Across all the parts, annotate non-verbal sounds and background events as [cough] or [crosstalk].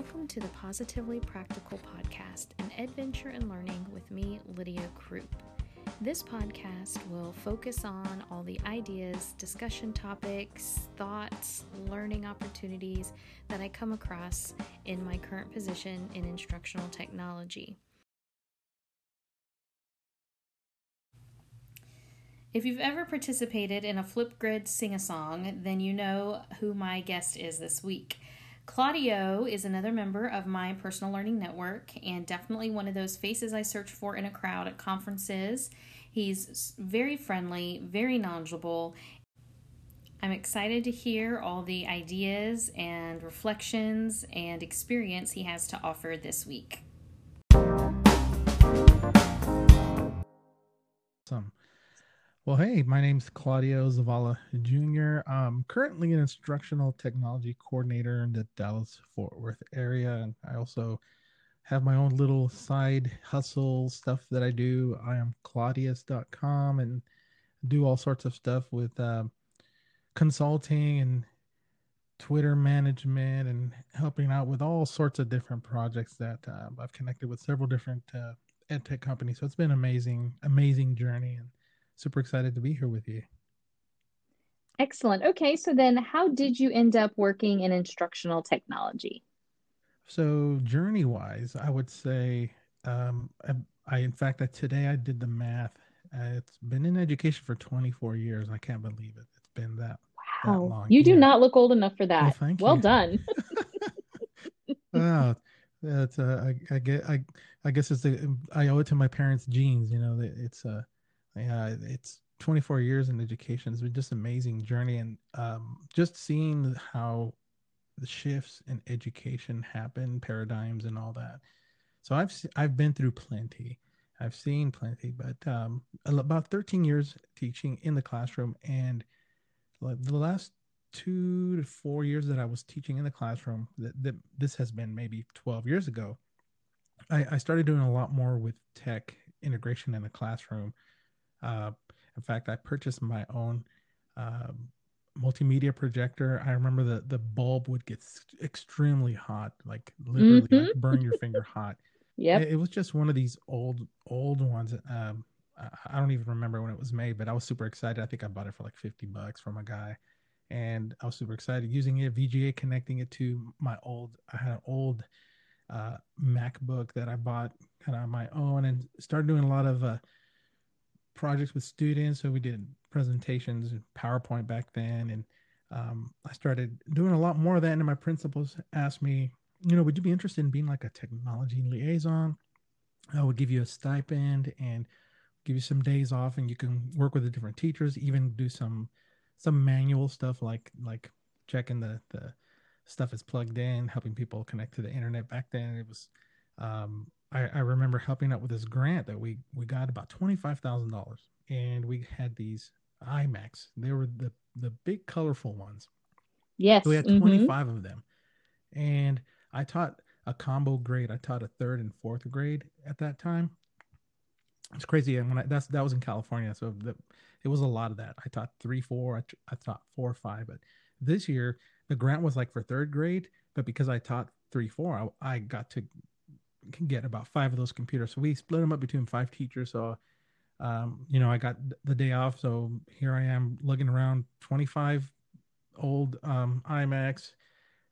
welcome to the Positively Practical Podcast, an adventure in learning with me, Lydia Krupp. This podcast will focus on all the ideas, discussion topics, thoughts, learning opportunities that I come across in my current position in instructional technology. If you've ever participated in a Flipgrid sing a song, then you know who my guest is this week. Claudio is another member of my personal learning network and definitely one of those faces I search for in a crowd at conferences. He's very friendly, very knowledgeable. I'm excited to hear all the ideas and reflections and experience he has to offer this week. Awesome. Well, hey, my name's Claudio Zavala Jr. I'm currently an instructional technology coordinator in the Dallas Fort Worth area. And I also have my own little side hustle stuff that I do. I am Claudius.com and do all sorts of stuff with uh, consulting and Twitter management and helping out with all sorts of different projects that uh, I've connected with several different uh, ed tech companies. So it's been amazing, amazing journey. And super excited to be here with you. Excellent. Okay, so then how did you end up working in instructional technology? So, journey wise, I would say, um, I, I, in fact, today I did the math. Uh, it's been in education for 24 years. I can't believe it. It's been that, wow. That long. You do not look old enough for that. Well, well done. [laughs] [laughs] wow. That's uh, I, I get I I guess it's the I owe it to my parents' genes. You know, it's uh yeah, it's 24 years in education. It's been just an amazing journey, and um, just seeing how the shifts in education happen, paradigms, and all that. So I've I've been through plenty. I've seen plenty, but um, about 13 years teaching in the classroom, and the last two to four years that I was teaching in the classroom, that, that this has been maybe 12 years ago. I, I started doing a lot more with tech integration in the classroom uh, in fact, I purchased my own uh, multimedia projector. I remember the the bulb would get extremely hot, like literally mm-hmm. like burn your [laughs] finger hot. Yeah, it, it, was just one of these old old ones. Um, I don't even remember when it was made, but I was super excited. I think I bought it for like fifty bucks from a guy, and I was super excited using it. VGA connecting it to my old. I had an old uh, MacBook that I bought kind of on my own, and started doing a lot of uh, projects with students. So we did presentations and PowerPoint back then. And um, I started doing a lot more of that. And my principals asked me, you know, would you be interested in being like a technology liaison? I would give you a stipend and give you some days off and you can work with the different teachers, even do some some manual stuff like like checking the the stuff is plugged in, helping people connect to the internet. Back then it was um, I, I remember helping out with this grant that we we got about twenty five thousand dollars, and we had these iMacs. They were the the big colorful ones. Yes, so we had twenty five mm-hmm. of them, and I taught a combo grade. I taught a third and fourth grade at that time. It's crazy, and when I, that's that was in California, so the, it was a lot of that. I taught three, four. I, I taught four, five, but this year the grant was like for third grade, but because I taught three, four, I, I got to can get about five of those computers. So we split them up between five teachers. So, um, you know, I got the day off. So here I am lugging around 25 old um, iMacs,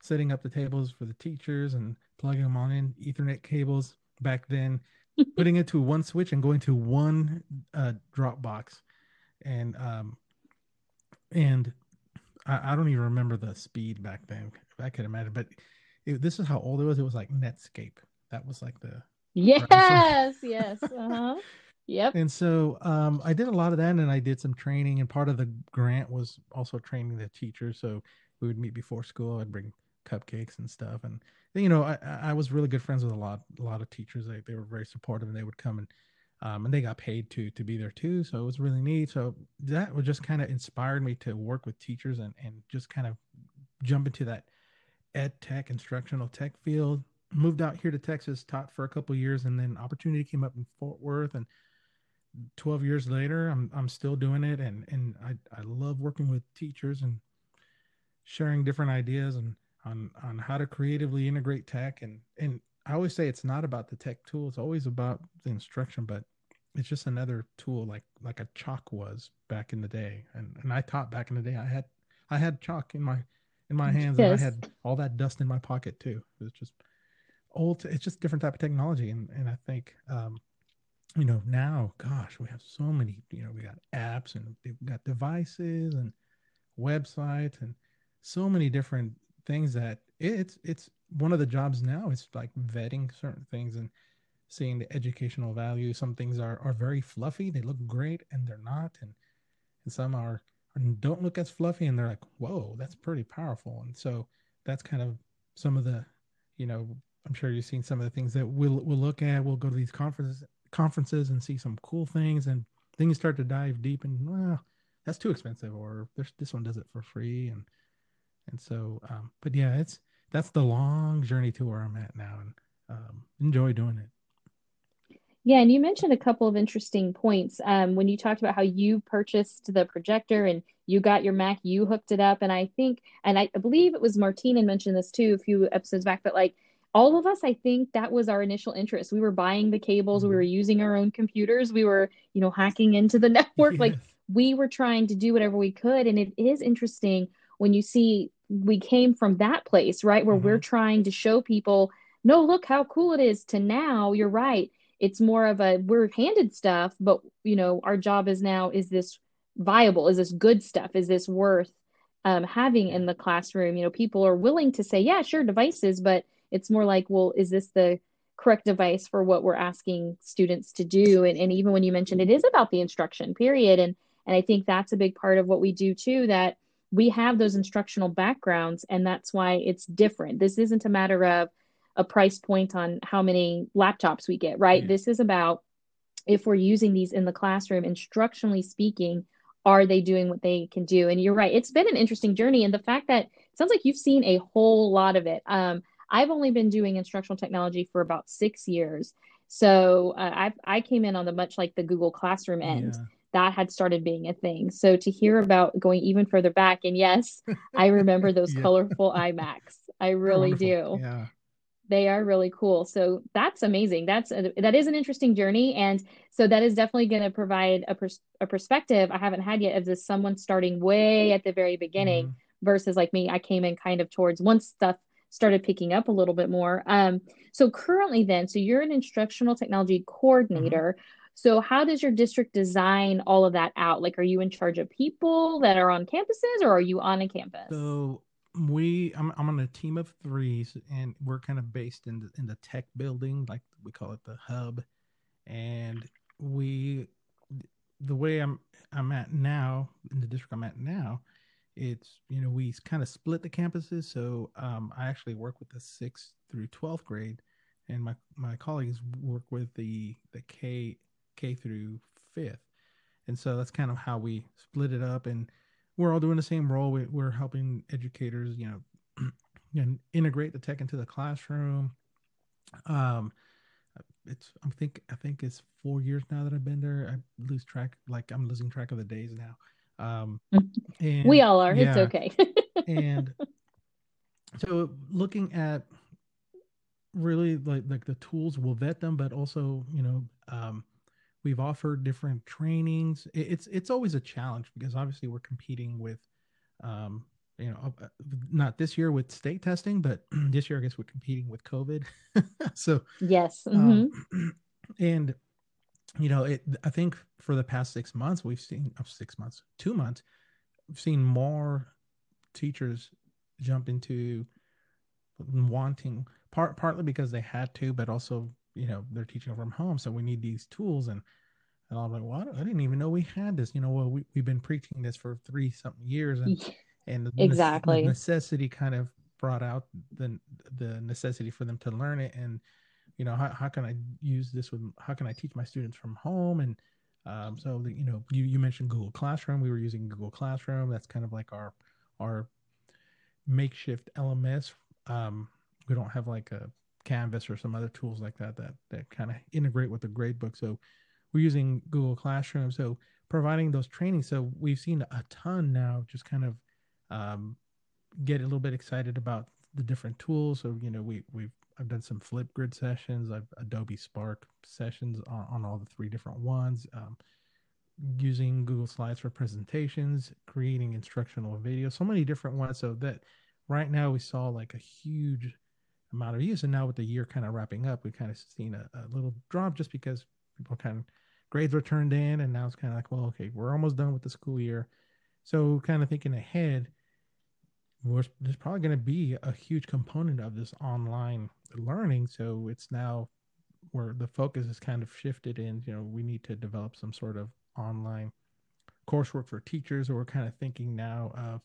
setting up the tables for the teachers and plugging them on in Ethernet cables back then, [laughs] putting it to one switch and going to one uh, drop box. And, um, and I, I don't even remember the speed back then. I could imagine, but it, this is how old it was. It was like Netscape. That was like the yes, yes, uh-huh. Yep. And so um, I did a lot of that, and I did some training. And part of the grant was also training the teachers. So we would meet before school. I'd bring cupcakes and stuff. And you know, I, I was really good friends with a lot, a lot of teachers. They they were very supportive, and they would come and um, and they got paid to to be there too. So it was really neat. So that was just kind of inspired me to work with teachers and and just kind of jump into that ed tech instructional tech field moved out here to Texas, taught for a couple years, and then opportunity came up in Fort Worth, and 12 years later, I'm I'm still doing it, and and I I love working with teachers and sharing different ideas, and on on how to creatively integrate tech and and I always say it's not about the tech tool. It's always about the instruction, but it's just another tool like like a chalk was back in the day. And and I taught back in the day. I had I had chalk in my in my mm, hands yes. and I had all that dust in my pocket too. It was just old it's just different type of technology and and I think um you know now gosh we have so many you know we got apps and we've got devices and websites and so many different things that it's it's one of the jobs now is like vetting certain things and seeing the educational value. Some things are are very fluffy; they look great, and they're not, and and some are, are don't look as fluffy, and they're like, whoa, that's pretty powerful. And so that's kind of some of the, you know, I'm sure you've seen some of the things that we'll we'll look at. We'll go to these conferences conferences and see some cool things, and then you start to dive deep, and well, that's too expensive, or this one does it for free, and and so, um, but yeah, it's that's the long journey to where I'm at now, and um, enjoy doing it. Yeah, and you mentioned a couple of interesting points um, when you talked about how you purchased the projector and you got your Mac, you hooked it up, and I think, and I believe it was Martina mentioned this too a few episodes back, but like all of us, I think that was our initial interest. We were buying the cables, mm-hmm. we were using our own computers, we were, you know, hacking into the [laughs] network, like we were trying to do whatever we could, and it is interesting when you see we came from that place, right? Where mm-hmm. we're trying to show people, no, look how cool it is to now, you're right. It's more of a we're handed stuff, but you know, our job is now is this viable? Is this good stuff? Is this worth um, having in the classroom? You know, people are willing to say, yeah, sure, devices, but it's more like, well, is this the correct device for what we're asking students to do? And, and even when you mentioned it is about the instruction, period. And and I think that's a big part of what we do too. That we have those instructional backgrounds and that's why it's different this isn't a matter of a price point on how many laptops we get right this is about if we're using these in the classroom instructionally speaking are they doing what they can do and you're right it's been an interesting journey and the fact that it sounds like you've seen a whole lot of it um, i've only been doing instructional technology for about six years so uh, I, I came in on the much like the google classroom end yeah that had started being a thing. So to hear about going even further back, and yes, I remember those [laughs] yeah. colorful iMacs. I really do. Yeah. They are really cool. So that's amazing. That's a, that is an interesting journey, and so that is definitely going to provide a pers- a perspective I haven't had yet of this someone starting way at the very beginning mm-hmm. versus like me. I came in kind of towards once stuff started picking up a little bit more. Um, so currently, then, so you're an instructional technology coordinator. Mm-hmm. So, how does your district design all of that out? Like, are you in charge of people that are on campuses or are you on a campus? So, we I'm, I'm on a team of threes and we're kind of based in the, in the tech building like we call it the hub and we the way i'm i'm at now in the district i'm at now it's you know we kind of split the campuses so um, i actually work with the sixth through 12th grade and my my colleagues work with the the k K through fifth. And so that's kind of how we split it up. And we're all doing the same role. We, are helping educators, you know, [clears throat] know, integrate the tech into the classroom. Um, it's I think I think it's four years now that I've been there. I lose track, like I'm losing track of the days now. Um, [laughs] and, we all are. Yeah, it's okay. [laughs] and so looking at really like like the tools, we'll vet them, but also you know um, We've offered different trainings. It's it's always a challenge because obviously we're competing with, um, you know, uh, not this year with state testing, but [clears throat] this year I guess we're competing with COVID. [laughs] so yes, um, mm-hmm. um, [clears throat] and you know, it. I think for the past six months we've seen oh, six months, two months, we've seen more teachers jump into wanting part partly because they had to, but also you know they're teaching from home so we need these tools and and I'm like, well, I didn't even know we had this. You know, well, we, we've been preaching this for three something years, and [laughs] and exactly the necessity kind of brought out the the necessity for them to learn it. And you know, how, how can I use this with? How can I teach my students from home? And um, so the, you know, you you mentioned Google Classroom. We were using Google Classroom. That's kind of like our our makeshift LMS. Um, we don't have like a Canvas or some other tools like that that that kind of integrate with the gradebook. So we're using Google Classroom. So providing those trainings. So we've seen a ton now just kind of um, get a little bit excited about the different tools. So you know, we we've I've done some Flipgrid sessions. I've Adobe Spark sessions on, on all the three different ones. Um, using Google Slides for presentations, creating instructional videos, so many different ones. So that right now we saw like a huge amount of use, and now with the year kind of wrapping up, we've kind of seen a, a little drop just because people kind of grades were turned in, and now it's kind of like, well, okay, we're almost done with the school year. So kind of thinking ahead, there's probably going to be a huge component of this online learning. So it's now where the focus is kind of shifted in, you know, we need to develop some sort of online coursework for teachers, or we're kind of thinking now of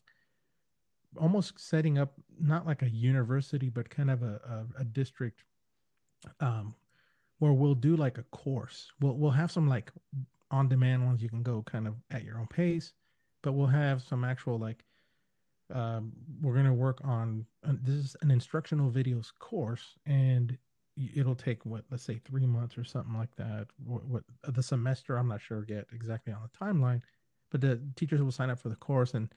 almost setting up not like a university, but kind of a, a, a district um, where we'll do like a course. We'll we'll have some like on demand ones you can go kind of at your own pace, but we'll have some actual like um, we're going to work on uh, this is an instructional videos course and it'll take what let's say three months or something like that. What, what the semester i'm not sure yet exactly on the timeline but the teachers will sign up for the course and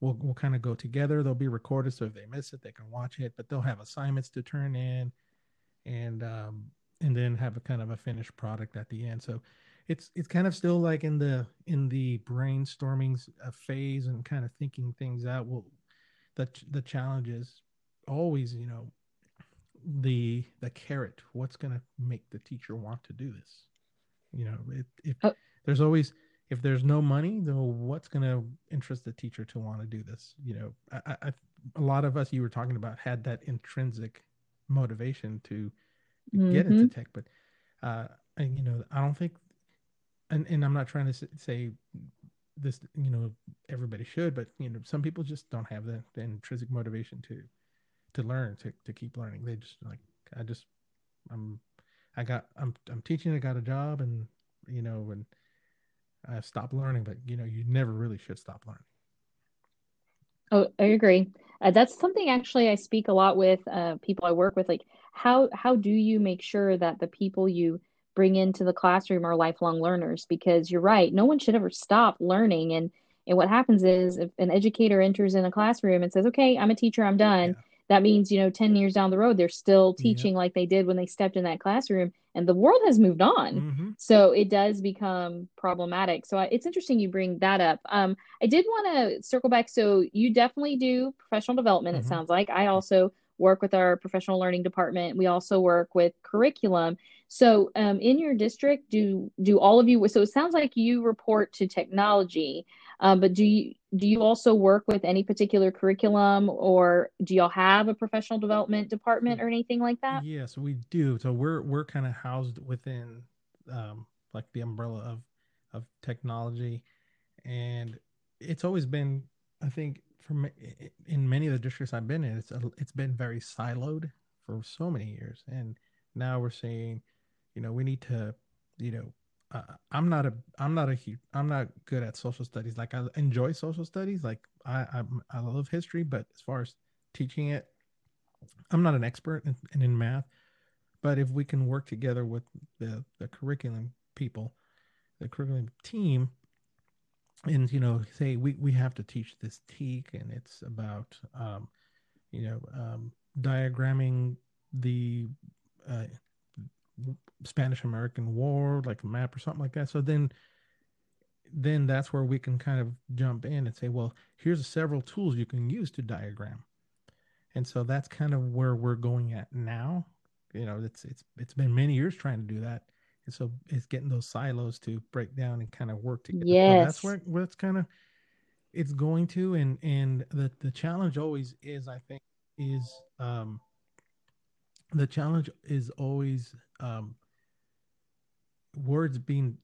we'll, we'll kind of go together. They'll be recorded so if they miss it they can watch it but they'll have assignments to turn in and um, and then have a kind of a finished product at the end. So it's it's kind of still like in the in the brainstorming uh, phase and kind of thinking things out well the the challenge is always you know the the carrot what's going to make the teacher want to do this you know it, if oh. there's always if there's no money then what's going to interest the teacher to want to do this you know I, I, a lot of us you were talking about had that intrinsic motivation to mm-hmm. get into tech but uh you know i don't think and and i'm not trying to say this you know everybody should but you know some people just don't have the, the intrinsic motivation to to learn to, to keep learning. They just like i just i'm i got i'm i'm teaching i got a job and you know and i stopped learning but you know you never really should stop learning. Oh i agree. Uh, that's something actually i speak a lot with uh, people i work with like how how do you make sure that the people you bring into the classroom are lifelong learners because you're right no one should ever stop learning. And and what happens is if an educator enters in a classroom and says okay i'm a teacher i'm done yeah. that means you know 10 years down the road they're still teaching yeah. like they did when they stepped in that classroom and the world has moved on. Mm-hmm. so it does become problematic. So I, it's interesting you bring that up. Um, i did want to circle back. So you definitely do professional development mm-hmm. it sounds like. I also work with our professional learning department. We also work with curriculum so um, in your district do do all of you so it sounds like you report to technology um, but do you do you also work with any particular curriculum or do y'all have a professional development department or anything like that? Yes we do. So we're we're kind of housed within um, like the umbrella of of technology. And it's always been i think from in many of the districts i've been in it's a, it's been very siloed for so many years. And now we're saying you know we need to you know uh, I'm not a I'm not a I'm not good at social studies. Like I enjoy social studies. Like I I, I love history, but as far as teaching it, I'm not an expert in, in, math. But if we can work together with the the curriculum people, the curriculum team, and you know say we we have to teach this TEK, and it's about um, you know um, diagramming the uh, Spanish American War, like a map or something like that. So then then that's where we can kind of jump in and say, well, here's several tools you can use to diagram. And so that's kind of where we're going at now. You know, it's it's it's been many years trying to do that. And so it's getting those silos to break down and kind of work together. Yes. So that's where, where it's kind of it's going to and and the the challenge always is I think is um the challenge is always um, words being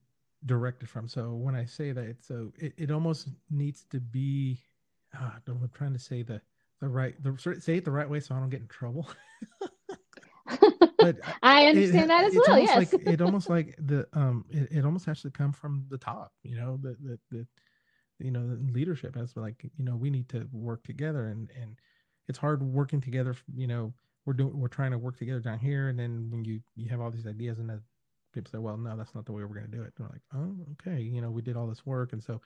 directed from. So when I say that, it's so it, it almost needs to be. Uh, I'm trying to say the the right the say it the right way so I don't get in trouble. [laughs] but I understand it, that as well. Yes, like, it almost like the um it, it almost has to come from the top. You know the the the you know the leadership has like you know we need to work together and and it's hard working together. You know we're doing we're trying to work together down here. And then when you you have all these ideas and then people say well no that's not the way we're going to do it. And we're like oh okay. You know we did all this work. And so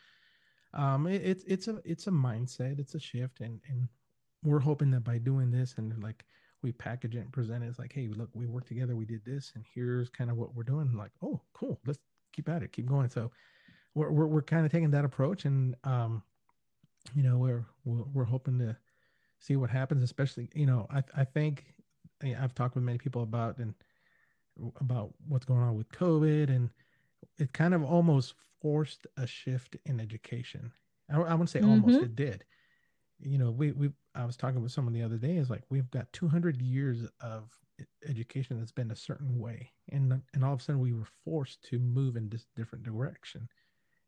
um it, it's it's a it's a mindset. It's a shift. And and we're hoping that by doing this and like we package it and present it, it's like, hey, look, we worked together, we did this, and here's kind of what we're doing. Like, oh, cool, let's keep at it, keep going. So we're we're, we're kind of taking that approach, and um, you know, we're we're, we're hoping to see what happens. Especially, you know, I I think I've talked with many people about and about what's going on with COVID, and it kind of almost forced a shift in education. I, I wouldn't say mm-hmm. almost, it did. You know, we we I was talking with someone the other day. Is like we've got 200 years of education that's been a certain way, and and all of a sudden we were forced to move in this different direction.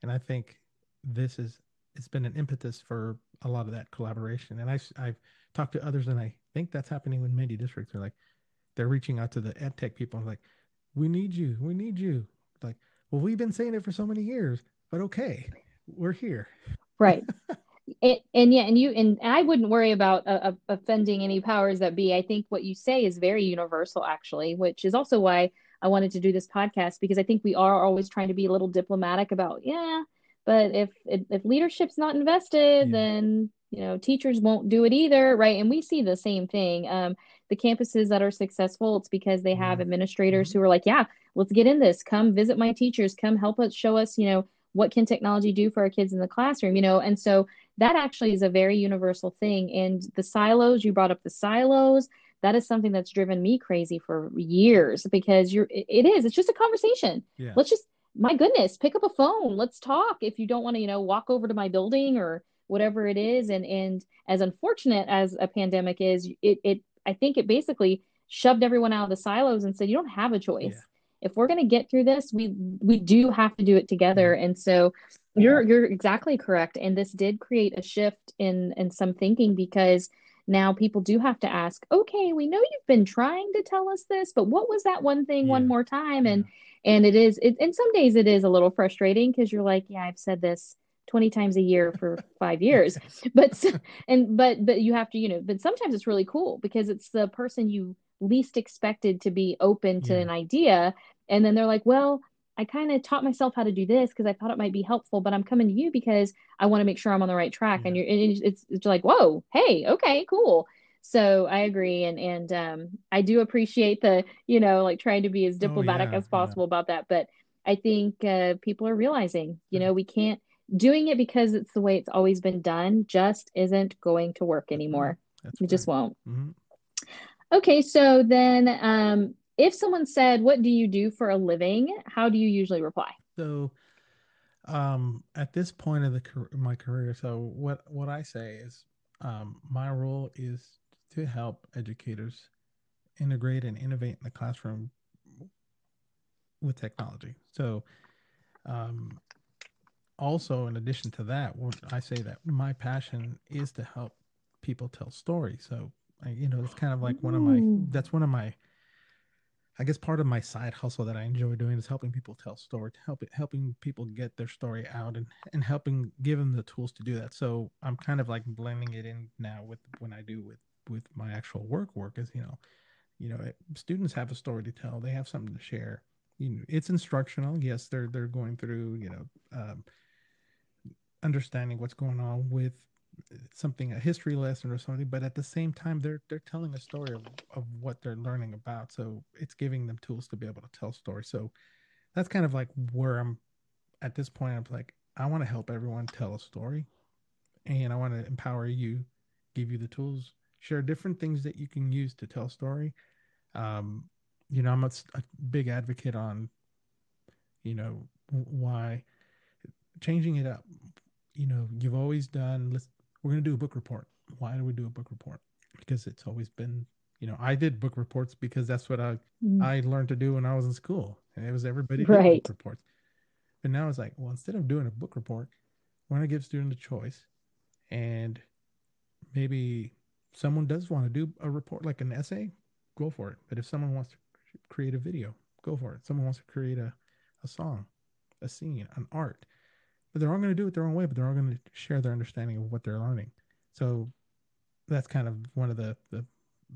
And I think this is it's been an impetus for a lot of that collaboration. And I I've talked to others, and I think that's happening with many districts. They're like they're reaching out to the ed tech people and like, we need you, we need you. Like, well, we've been saying it for so many years, but okay, we're here. Right. [laughs] It, and yeah, and you and, and I wouldn't worry about uh, uh, offending any powers that be. I think what you say is very universal, actually, which is also why I wanted to do this podcast because I think we are always trying to be a little diplomatic about, yeah, but if if, if leadership's not invested, yeah. then you know teachers won't do it either, right? And we see the same thing. Um, the campuses that are successful, it's because they have administrators who are like, yeah, let's get in this. Come visit my teachers. Come help us show us, you know, what can technology do for our kids in the classroom, you know? And so that actually is a very universal thing. And the silos, you brought up the silos. That is something that's driven me crazy for years because you're, it is, it's just a conversation. Yeah. Let's just, my goodness, pick up a phone. Let's talk. If you don't want to, you know, walk over to my building or whatever it is. And, and as unfortunate as a pandemic is, it, it I think it basically shoved everyone out of the silos and said, you don't have a choice. Yeah. If we're going to get through this, we we do have to do it together. Mm-hmm. And so you're you're exactly correct. And this did create a shift in in some thinking because now people do have to ask, okay, we know you've been trying to tell us this, but what was that one thing yeah. one more time? And yeah. and it is it and some days it is a little frustrating because you're like, yeah, I've said this 20 times a year for five years [laughs] [laughs] but and but but you have to you know but sometimes it's really cool because it's the person you least expected to be open to yeah. an idea and then they're like well i kind of taught myself how to do this because i thought it might be helpful but i'm coming to you because i want to make sure i'm on the right track yeah. and you're and it's, it's like whoa hey okay cool so i agree and and um i do appreciate the you know like trying to be as diplomatic oh, yeah, as possible about that but i think uh people are realizing you know we can't doing it because it's the way it's always been done just isn't going to work anymore. That's it right. just won't. Mm-hmm. Okay, so then um, if someone said, What do you do for a living? How do you usually reply? So, um, at this point of the my career, so what what I say is, um, my role is to help educators integrate and innovate in the classroom with technology. So, um, also, in addition to that, I say that my passion is to help people tell stories. So, I, you know, it's kind of like one of my, that's one of my, I guess part of my side hustle that I enjoy doing is helping people tell story, help it, helping people get their story out and, and helping give them the tools to do that. So I'm kind of like blending it in now with when I do with, with my actual work work is, you know, you know, students have a story to tell. They have something to share. You know, it's instructional. Yes, they're, they're going through, you know, um, understanding what's going on with something a history lesson or something but at the same time they're they're telling a story of, of what they're learning about so it's giving them tools to be able to tell stories. So that's kind of like where i'm at this point i'm like i want to help everyone tell a story and i want to empower you give you the tools share different things that you can use to tell a story. Um you know i'm a, a big advocate on you know why changing it up. You know, you've always done, let's, we're going to do a book report. Why do we do a book report? Because it's always been, you know, I did book reports because that's what I, mm. I learned to do when I was in school. And it was everybody right. book reports. But now it's like, well, instead of doing a book report, we're going to give students a choice. And maybe someone does want to do a report like an essay, go for it. But if someone wants to create a video, go for it. Someone wants to create a, a song, a scene, an art but they're all going to do it their own way, but they're all going to share their understanding of what they're learning. So that's kind of one of the, the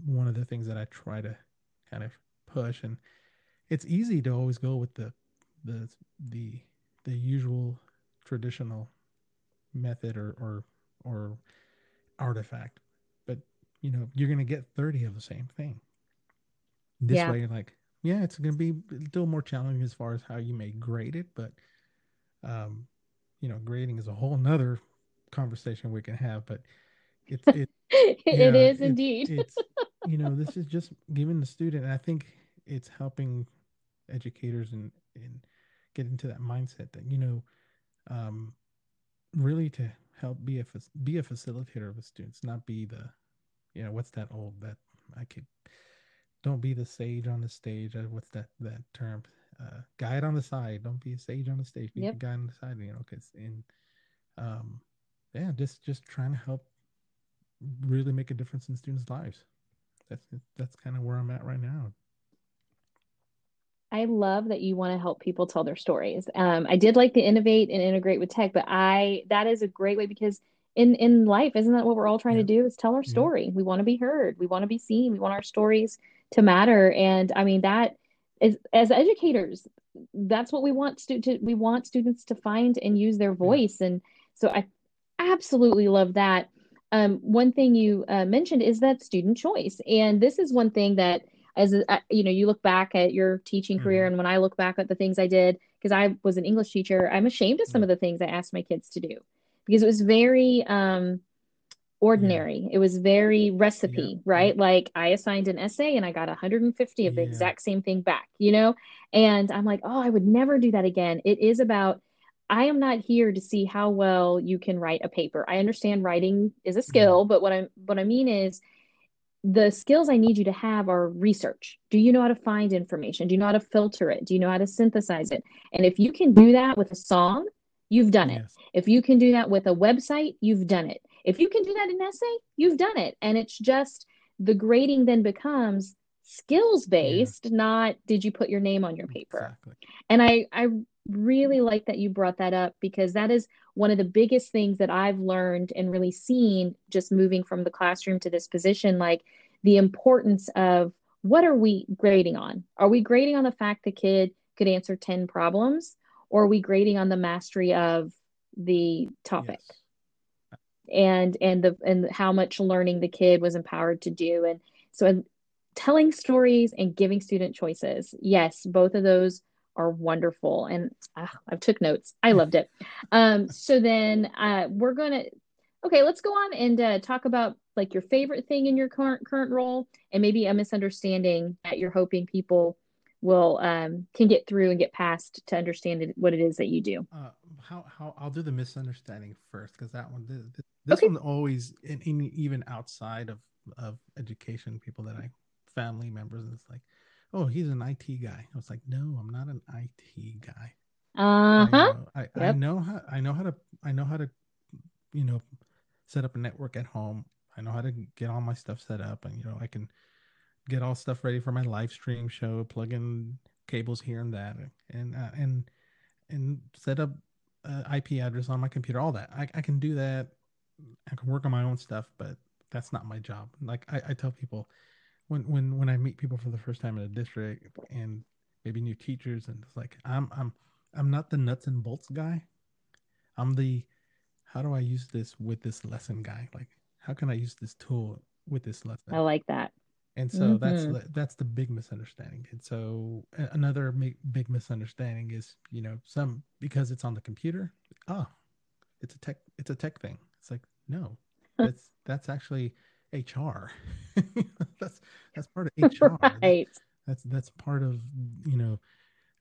one of the things that I try to kind of push. And it's easy to always go with the the the the usual traditional method or or or artifact. But you know, you're going to get 30 of the same thing. This Yeah. way, you're like, yeah, it's going to be a little more challenging as far as how you may grade it, but, um, you know, grading is a whole nother conversation we can have, but it's, it, [laughs] it yeah, is it- indeed. [laughs] it's, you know, this is just giving the student, and I think it's helping educators and, and get into that mindset that, you know, um, really to help be a, be a facilitator with students, not be the, you know, what's that old, that I could, don't be the sage on the stage. Uh, what's that, that term? Uh, guide on the side. Don't be a sage on the stage. Be Yep. the guide on the side, you know, cause in, um, yeah, just, just trying to help really make a difference in students' lives. That's, that's kind of where I'm at right now. I love that you want to help people tell their stories. Um, I did like the innovate and integrate with tech, but I that is a great way because in in life, isn't that what we're all trying to do? Is tell our Yeah. story. We want to be heard. We want to be seen. We want our stories to matter. And I mean that is as educators, that's what we want stu- to we want students to find and use their voice. And so I absolutely love that. Um, one thing you uh, mentioned is that student choice, and this is one thing that as uh, you know you look back at your teaching career Mhm. and when i look back at the things i did because i was an english teacher i'm ashamed of some Yeah. of the things i asked my kids to do because it was very um ordinary it was very recipe Yeah. right mm-hmm. like i assigned an essay and i got 150 of the Yeah. exact same thing back you know and i'm like oh i would never do that again it is about I am not here to see how well you can write a paper. I understand writing is a mm-hmm. skill, but what I'm what I mean is the skills I need you to have are research. Do you know how to find information? Do you know how to filter it? Do you know how to synthesize it? And if you can do that with a song, you've done it. Yes. If you can do that with a website, you've done it. If you can do that in essay, you've done it. And it's just the grading then becomes skills based, not did you put your name on your paper. Exactly. And I, I really like that you brought that up because that is one of the biggest things that I've learned and really seen just moving from the classroom to this position, like the importance of what are we grading on? Are we grading on the fact the kid could answer 10 problems? Or are we grading on the mastery of the topic? Yes. and and the and how much learning the kid was empowered to do. And so and telling stories and giving student choices. Yes both of those are wonderful. And ah, i took notes. I [laughs] loved it. Um so then uh we're gonna okay let's go on and uh, talk about like your favorite thing in your current current role and maybe a misunderstanding that you're hoping people will um can get through and get past to understand it, what it is that you do. Uh, how how I'll do the misunderstanding first because that one th- th- this Okay. one always in, in, even outside of of education people that I family members and it's like oh he's an IT guy. I was like no I'm not an IT guy. Uh-huh. know, I, I Yep. know how I know how to I know how to you know set up a network at home. I know how to get all my stuff set up and you know I can get all stuff ready for my live stream show plug in cables here and that and uh, and and set up IP address on my computer all that I, I can do that I can work on my own stuff but that's not my job like I, I tell people when when when I meet people for the first time in a district and maybe new teachers and it's like I'm I'm I'm not the nuts and bolts guy. I'm the how do I use this with this lesson guy? Like how can I use this tool with this lesson? i like that And so that's Mhm. the, that's the big misunderstanding. And so another big, misunderstanding is, you know, some because it's on the computer. Oh, it's a tech. It's a tech thing. It's like no, [laughs] that's that's actually HR. [laughs] that's that's part of HR. [laughs] right That's that's part of you know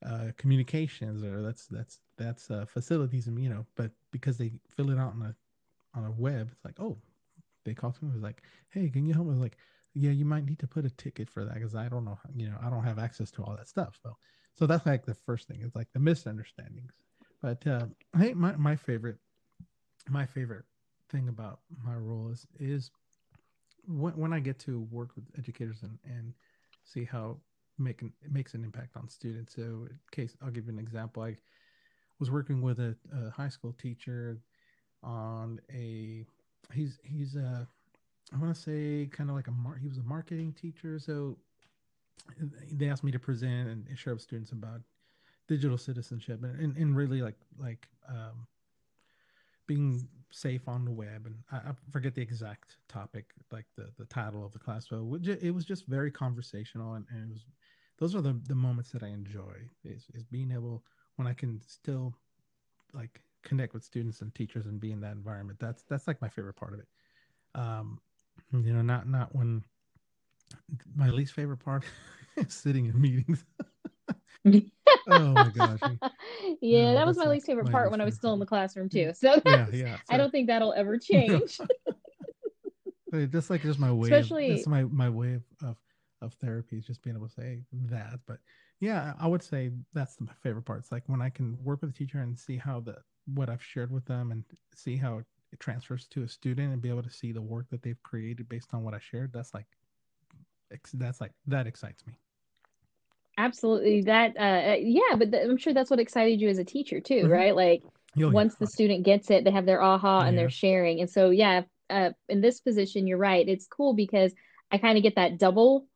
uh, communications or that's that's that's uh, facilities and you know. But because they fill it out on a on a web, it's like oh, they call someone who's like, hey, can you help me? Like, yeah, you might need to put a ticket for that because I don't know, you know, I don't have access to all that stuff. So, so that's like the first thing. It's like the misunderstandings. But uh, hey, my my favorite, my favorite thing about my role is is when when I get to work with educators and and see how make an, it makes an impact on students. So, in case I'll give you an example. I was working with a, a high school teacher on a he's he's uh I want to say kind of like a mar- he was a marketing teacher. So they asked me to present and share with students about digital citizenship and, and, and really like like um, being safe on the web, and I, I, forget the exact topic, like the the title of the class, but it was just very conversational, and, and it was those are the the moments that I enjoy is is being able when I can still like connect with students and teachers and be in that environment. That's that's like my favorite part of it. Um, you know, not not when my least favorite part [laughs] is sitting in meetings. [laughs] oh my gosh. Yeah, that was my least favorite my part least when I was still in the classroom too. Mm. So yeah, [laughs] yeah. So, I don't think that'll ever change. just like just my way especially of, my my way of, of of therapy is just being able to say that but yeah i would say that's my favorite part it's like when i can work with a teacher and see how the what i've shared with them and see how it transfers to a student and be able to see the work that they've created based on what i shared that's like that's like that excites me. Absolutely that uh, uh yeah but th- i'm sure that's what excited you as a teacher too mm-hmm. right? Like oh, once the student gets it they have their aha and they're sharing and so yeah uh, in this position you're right it's cool because i kind of get that double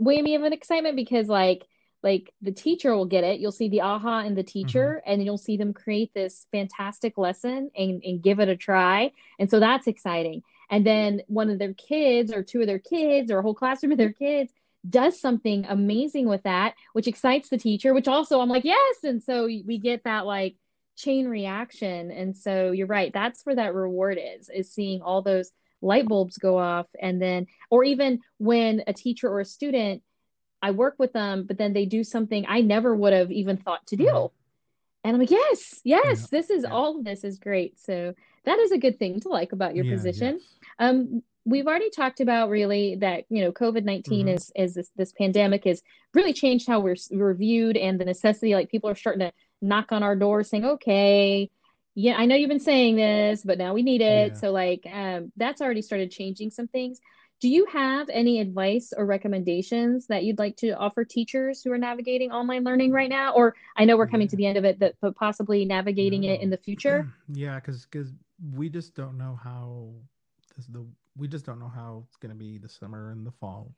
whammy of an excitement because like like the teacher will get it you'll see the aha in the teacher mm-hmm. and you'll see them create this fantastic lesson and, and give it a try and so that's exciting and then one of their kids or two of their kids or a whole classroom of their kids does something amazing with that, which excites the teacher, which also I'm like, yes. And so we get that like chain reaction. And so you're right. That's where that reward is, is seeing all those light bulbs go off. And then, or even when a teacher or a student, I work with them, but then they do something I never would have even thought to do. Mm-hmm. And I'm like, yes, yes, yeah. this is yeah. all of this is great. So that is a good thing to like about your yeah, position. Um, we've already talked about really that you know COVID 19 mm-hmm. is is this, this pandemic has really changed how we're, we're viewed and the necessity. Like people are starting to knock on our door saying, okay, yeah, I know you've been saying this, but now we need it. So like um, that's already started changing some things. Do you have any advice or recommendations that you'd like to offer teachers who are navigating online learning right now? Or I know we're coming yeah. to the end of it, but, but possibly navigating no. it in the future. [clears throat] Yeah, because because we just don't know how this the we just don't know how it's going to be the summer and the fall.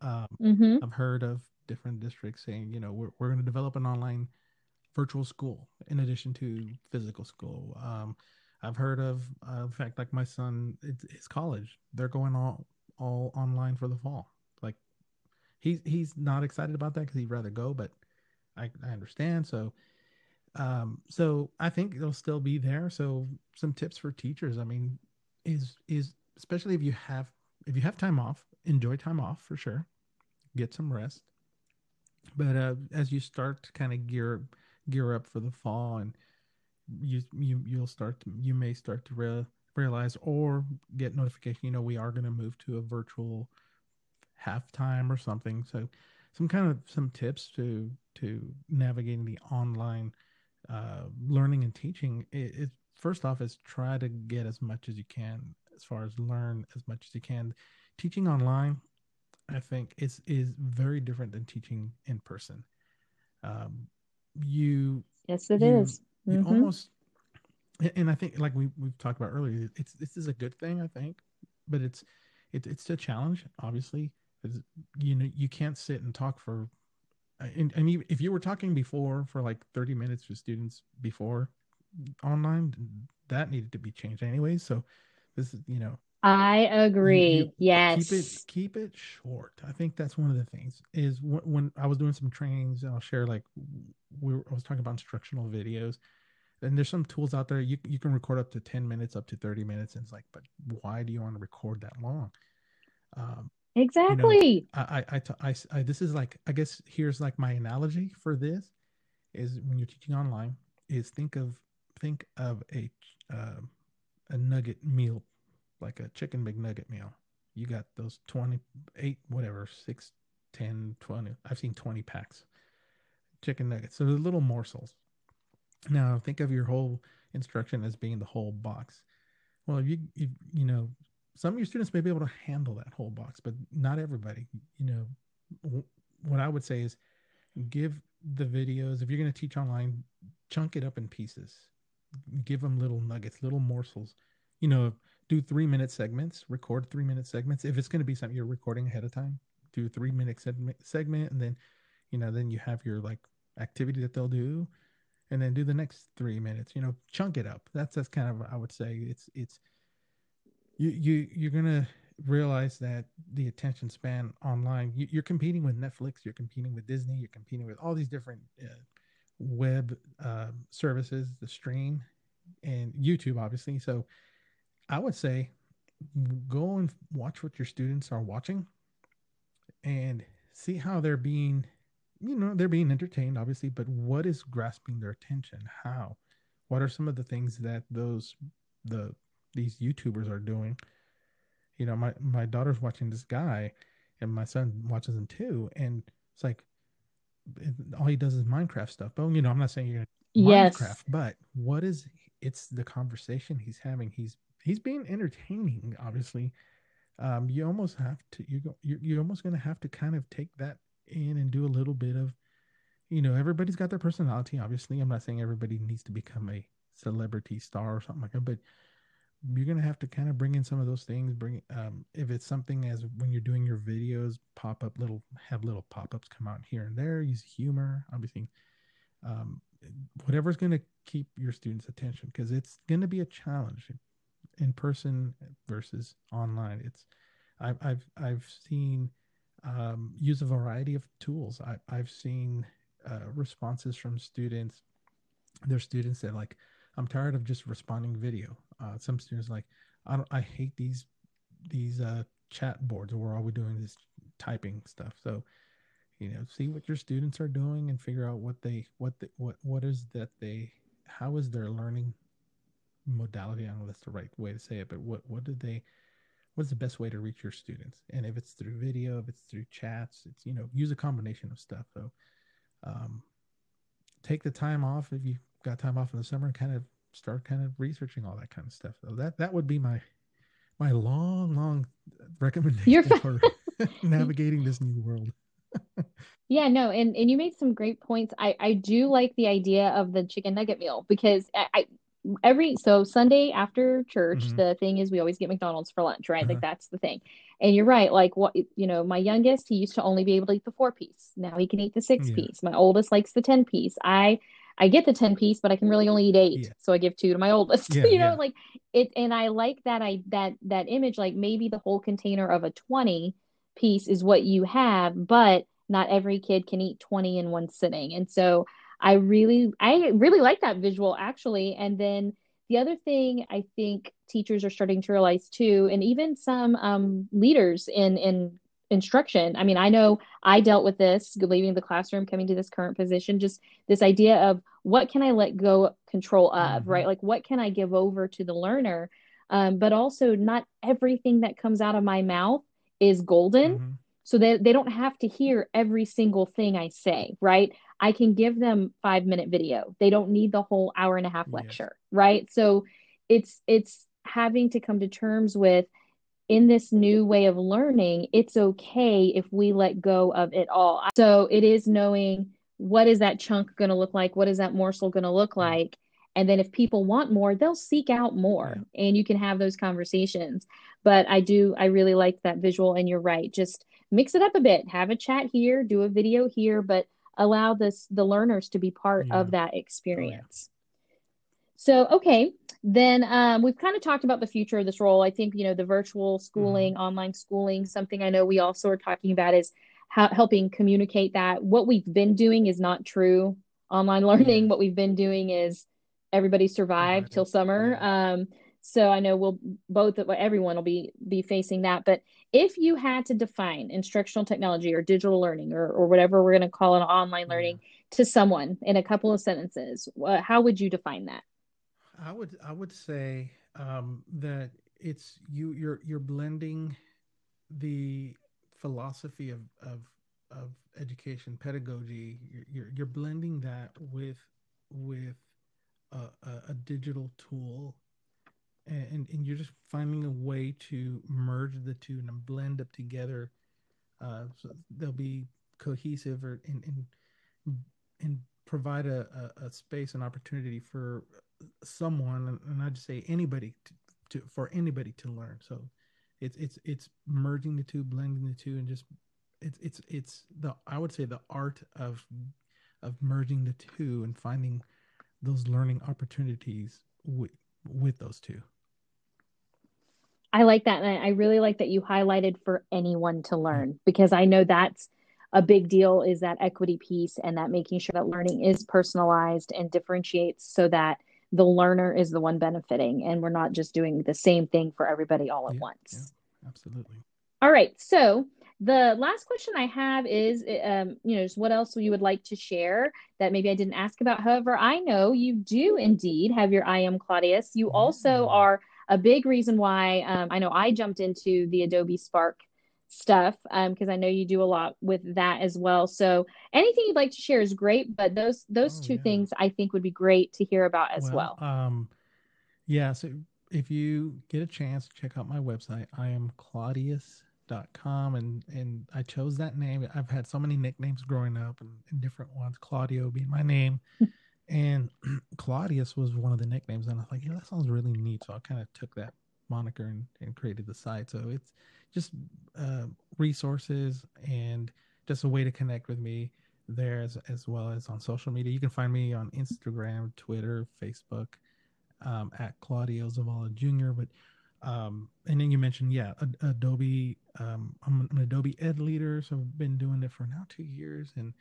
Um, mm-hmm. I've heard of different districts saying, you know, we're, we're going to develop an online virtual school in addition to physical school. Um, I've heard of, uh, in fact, like my son, it's his college, they're going all all online for the fall. Like he's he's not excited about that because he'd rather go, but I I understand. So um so I think it'll still be there. So some tips for teachers. I mean, is is especially if you have if you have time off, enjoy time off for sure. Get some rest. But uh, as you start to kind of gear gear up for the fall, and you you you'll start to you may start to re- realize or get notification. You know, we are going to move to a virtual halftime or something. So, some kind of some tips to to navigating the online uh, learning and teaching. It, it first off is try to get as much as you can as far as learn as much as you can. Teaching online, I think, is is very different than teaching in person. Um, you yes, it you, is. Mm-hmm. almost, and I think, like we we've talked about earlier, it's this is a good thing, I think, but it's it, it's a challenge, obviously. You know, you can't sit and talk for uh, and, and if you were talking before for like 30 minutes with students before online that needed to be changed anyway so this is, you know, I agree. You, you yes. Keep it keep it short. I think that's one of the things is when, when I was doing some trainings, I'll share like we were, I was talking about instructional videos. And there's some tools out there you you can record up to 10 minutes, up to 30 minutes. And it's like, but why do you want to record that long? Um, exactly. You know, I, I, I, I, I, this is like, I guess here's like my analogy for this is when you're teaching online is think of, think of a, uh, a nugget meal, like a chicken McNugget meal. You got those 28, whatever, 6, 10, 20. I've seen 20 packs chicken nuggets. So they're little morsels. Now think of your whole instruction as being the whole box. Well, you, you know, some of your students may be able to handle that whole box, but not everybody. You know, w- what I would say is give the videos, if you're going to teach online, chunk it up in pieces give them little nuggets, little morsels. You know, do three minute segments, record three minute segments. If it's going to be something you're recording ahead of time, do three minute segment, and then, you know, then you have your like activity that they'll do, and then do the next three minutes. You know, chunk it up. That's that's kind of I would say it's it's you you you're gonna realize that the attention span online you, are competing with netflix you're competing with disney you're competing with all these different uh, web uh, services the stream and youtube obviously so i would say go and watch what your students are watching and see how they're being you know they're being entertained obviously but what is grasping their attention? How? What are some of the things that those the these youtubers are doing? You know my my daughter's watching this guy and my son watches him too and it's like all he does is minecraft stuff. But you know i'm not saying you're yes. minecraft but what is it's the conversation he's having. He's he's being entertaining obviously. Um you almost have to you go you're, you're almost going to have to kind of take that in and do a little bit of you know everybody's got their personality obviously i'm not saying everybody needs to become a celebrity star or something like that but you're gonna have to kind of bring in some of those things. Bring um, if it's something as when you're doing your videos, pop up little have little pop ups come out here and there. Use humor, obviously. Um, whatever's gonna keep your students' attention because it's gonna be a challenge in person versus online. It's I've I've I've seen um, use a variety of tools. I, I've seen uh, responses from students. There's students that like I'm tired of just responding video. Uh, some students like, I don't, I hate these these uh, chat boards where all we're doing is typing stuff. So, you know, see what your students are doing and figure out what they what the, what what is that they how is their learning modality? I don't know that's the right way to say it, but what what do they what's the best way to reach your students? And if it's through video, if it's through chats, it's you know use a combination of stuff. So, um, take the time off if you got time off in the summer and kind of start kind of researching all that kind of stuff. So that that would be my my long, long recommendation for [laughs] navigating this new world. [laughs] yeah, no, and and you made some great points. I I do like the idea of the chicken nugget meal because I, I every so Sunday after church, mm-hmm. the thing is we always get McDonald's for lunch, right? Uh-huh. Like that's the thing. And you're right, like what you know, my youngest, he used to only be able to eat the four piece. Now he can eat the six yeah. piece. My oldest likes the ten piece. I I get the 10 piece, but I can really only eat eight. Yeah. So I give two to my oldest. [laughs] Yeah, you know, yeah. like it and I like that I that that image, like maybe the whole container of a 20 piece is what you have, but not every kid can eat 20 in one sitting. And so I really I really like that visual actually. And then the other thing I think teachers are starting to realize too, and even some um, leaders in in instruction. I mean, I know I dealt with this leaving the classroom, coming to this current position, just this idea of what can I let go control of, mm-hmm. right? Like, what can I give over to the learner? Um, but also, not everything that comes out of my mouth is golden. Mm-hmm. So they, they don't have to hear every single thing I say, right? I can give them five minute video. They don't need the whole hour and a half lecture, yes. right? So it's it's having to come to terms with in this new way of learning, it's okay if we let go of it all. So it is knowing what is that chunk going to look like? What is that morsel going to look mm. like? And then if people want more, they'll seek out more yeah. and you can have those conversations. But I do, I really like that visual. And you're right. Just mix it up a bit, have a chat here, do a video here, but allow this, the learners to be part yeah. of that experience. So, okay, then um, we've kind of talked about the future of this role. I think, you know, the virtual schooling, mm-hmm. online schooling, something I know we also are talking about is how, helping communicate that. What we've been doing is not true online learning. Yeah. What we've been doing is everybody survived till summer. Um, so I know we'll both everyone will be be facing that. But if you had to define instructional technology or digital learning or, or whatever we're going to call it online learning yeah. to someone in a couple of sentences, uh, how would you define that? I would I would say um, that it's you you're you're blending the philosophy of of of education pedagogy you're you're blending that with with a, a, digital tool and, and you're just finding a way to merge the two and blend up together uh, so they'll be cohesive or and and, and provide a, a, a space and opportunity for someone, and I just say anybody to, to for anybody to learn. So it's it's it's merging the two, blending the two, and just it's it's it's the I would say the art of of merging the two and finding those learning opportunities with with those two. I like that. And I really like that you highlighted for anyone to learn mm-hmm. because I know that's a big deal is that equity piece and that making sure that learning is personalized and differentiates so that the learner is the one benefiting and we're not just doing the same thing for everybody all at Yeah, once. yeah, absolutely. All right. So the last question I have is, um, you know, just what else you would like to share that maybe I didn't ask about. However, I know you do indeed have your I am Claudius. You also Mm. are a big reason why um, I know I jumped into the Adobe Spark stuff because I know you do a lot with that as well. So anything you'd like to share is great, but those those Oh, two yeah. things I think would be great to hear about as well. Um, yeah. So if you get a chance, check out my website. I am Claudius.com and and I chose that name. I've had so many nicknames growing up and, and different ones. Claudio being my name, [laughs] and [clears throat] Claudius was one of the nicknames. And I was like, yeah, that sounds really neat. So I kind of took that moniker and, and created the site. So it's just uh, resources and just a way to connect with me there as, as well as on social media. You can find me on Instagram, Twitter, Facebook um, at Claudio Zavala Jr. But um, and then you mentioned yeah, Ad- Adobe. Um, I'm an Adobe Ed leader, so I've been doing it for now two years, and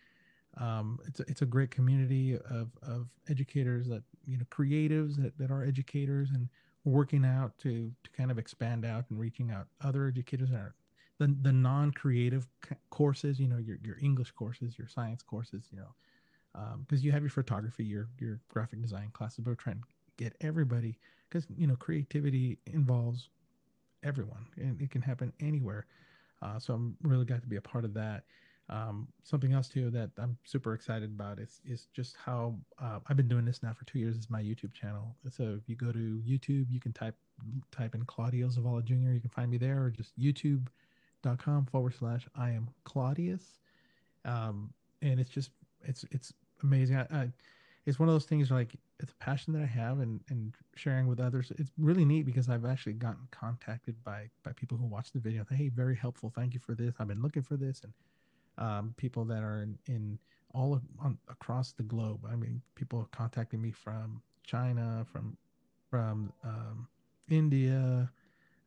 um, it's a, it's a great community of of educators that you know creatives that, that are educators and working out to to kind of expand out and reaching out other educators that are the, the non-creative courses you know your, your english courses your science courses you know because you have your photography your your graphic design classes but we're trying to get everybody because you know creativity involves everyone. And it can happen anywhere. Uh, so i'm really glad to be a part of that. Um, something else too that i'm super excited about is is just how uh, i've been doing this now for two years is my youtube channel. So if you go to youtube you can type type in claudio zavala jr you can find me there or just youtube.com forward slash i am claudius. Um, and it's just it's it's amazing. I, I it's one of those things like it's a passion that I have and and sharing with others. It's really neat because I've actually gotten contacted by by people who watch the video. Hey, very helpful. Thank you for this. I've been looking for this, and um, people that are in, in all of, on, across the globe. I mean, people contacting me from China, from from um, India,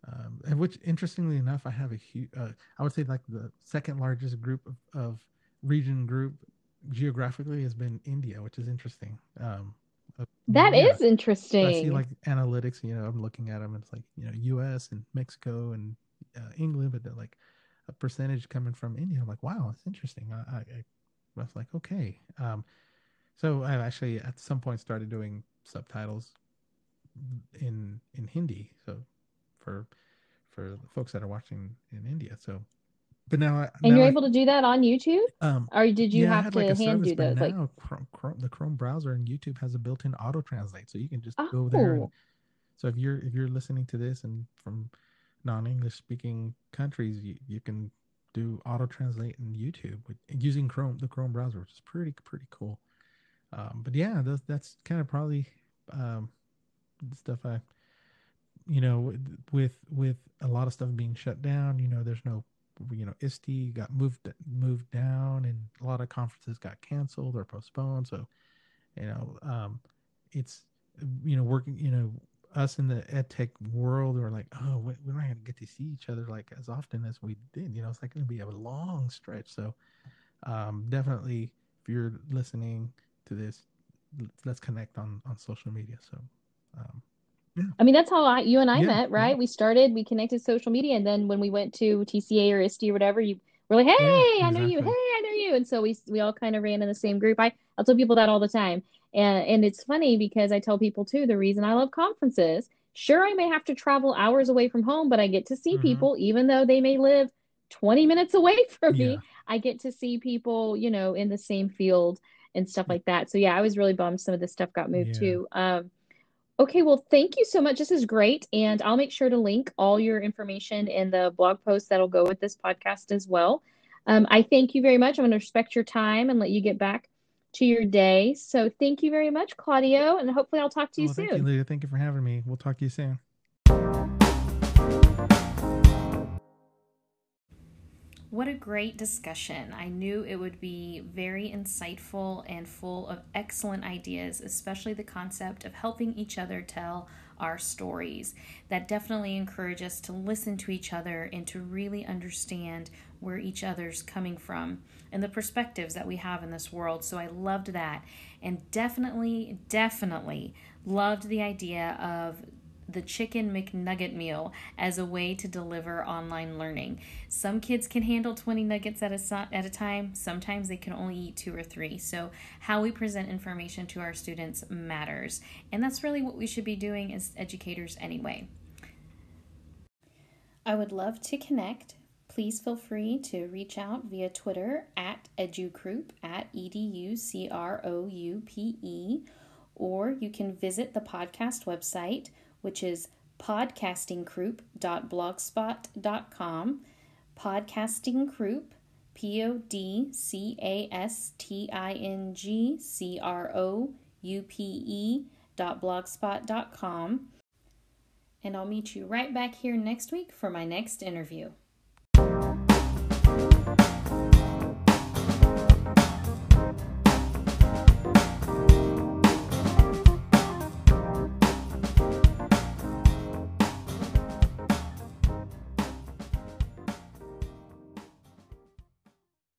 um, and which interestingly enough, I have a huge. Uh, I would say like the second largest group of, of region group geographically has been India, which is interesting. Um, That yeah. is interesting. I see like analytics, you know, I'm looking at them and it's like, you know, US and Mexico and uh, England, but they're like a percentage coming from India. I'm like, wow, that's interesting. I, I, I was like, okay. Um, so I actually at some point started doing subtitles in, in Hindi. So for, for folks that are watching in India. So, but now, I, and now you're I- able to do that on YouTube? um, Or did you yeah, have to like, hand service, do those? Like, Chrome, Chrome, the Chrome browser and YouTube has a built-in auto translate, so you can just go there. and- oh, so if you're if you're listening to this and from non-English speaking countries, you, you can do auto translate in YouTube with, using Chrome, the Chrome browser, which is pretty pretty cool. Um, but yeah, that's that's kind of probably um, stuff I, you know, with with a lot of stuff being shut down. You know, there's no, you know, ISTE got moved moved down, and a lot of conferences got canceled or postponed. So, you know, um, it's you know working, you know, us in the ed tech world are like, oh, we- we're not going to get to see each other like as often as we did. You know, it's like going to be a long stretch. So, um, definitely, if you're listening to this, let's connect on on social media. So, um, I mean, that's how I, you and I Yeah, met, right? yeah. We started, we connected social media, and then when we went to TCEA or ISTE or whatever, you were like, "Hey, I know you. Hey. I know you." And so we we all kind of ran in the same group. I I tell people that all the time, and and it's funny because I tell people too the reason I love conferences. Sure, I may have to travel hours away from home, but I get to see Mhm. people, even though they may live 20 minutes away [laughs] from me. I get to see people, you know, in the same field and stuff like that. So yeah, I was really bummed some of this stuff got moved Yeah. too. Um, okay, well, thank you so much. This is great, and I'll make sure to link all your information in the blog post that'll go with this podcast as well. Um, I thank you very much. I'm going to respect your time and let you get back to your day. So thank you very much, Claudio, and hopefully I'll talk to you well, soon. thank you, Leah. Thank you for having me. We'll talk to you soon. What a great discussion. I knew it would be very insightful and full of excellent ideas, especially the concept of helping each other tell our stories. That definitely encourage us to listen to each other and to really understand where each other's coming from and the perspectives that we have in this world. So I loved that and definitely, definitely loved the idea of the chicken McNugget meal as a way to deliver online learning. Some kids can handle 20 nuggets at a, at a time, sometimes they can only eat two or three. So, how we present information to our students matters. And that's really what we should be doing as educators anyway. I would love to connect. Please feel free to reach out via Twitter at educroupe at E D U C R O U P E, or you can visit the podcast website which is podcastingcroupe.blogspot.com. Podcasting Croupe, P O D C A S T I N G C R O U P E dot blogspot.com. And I'll meet you right back here next week for my next interview.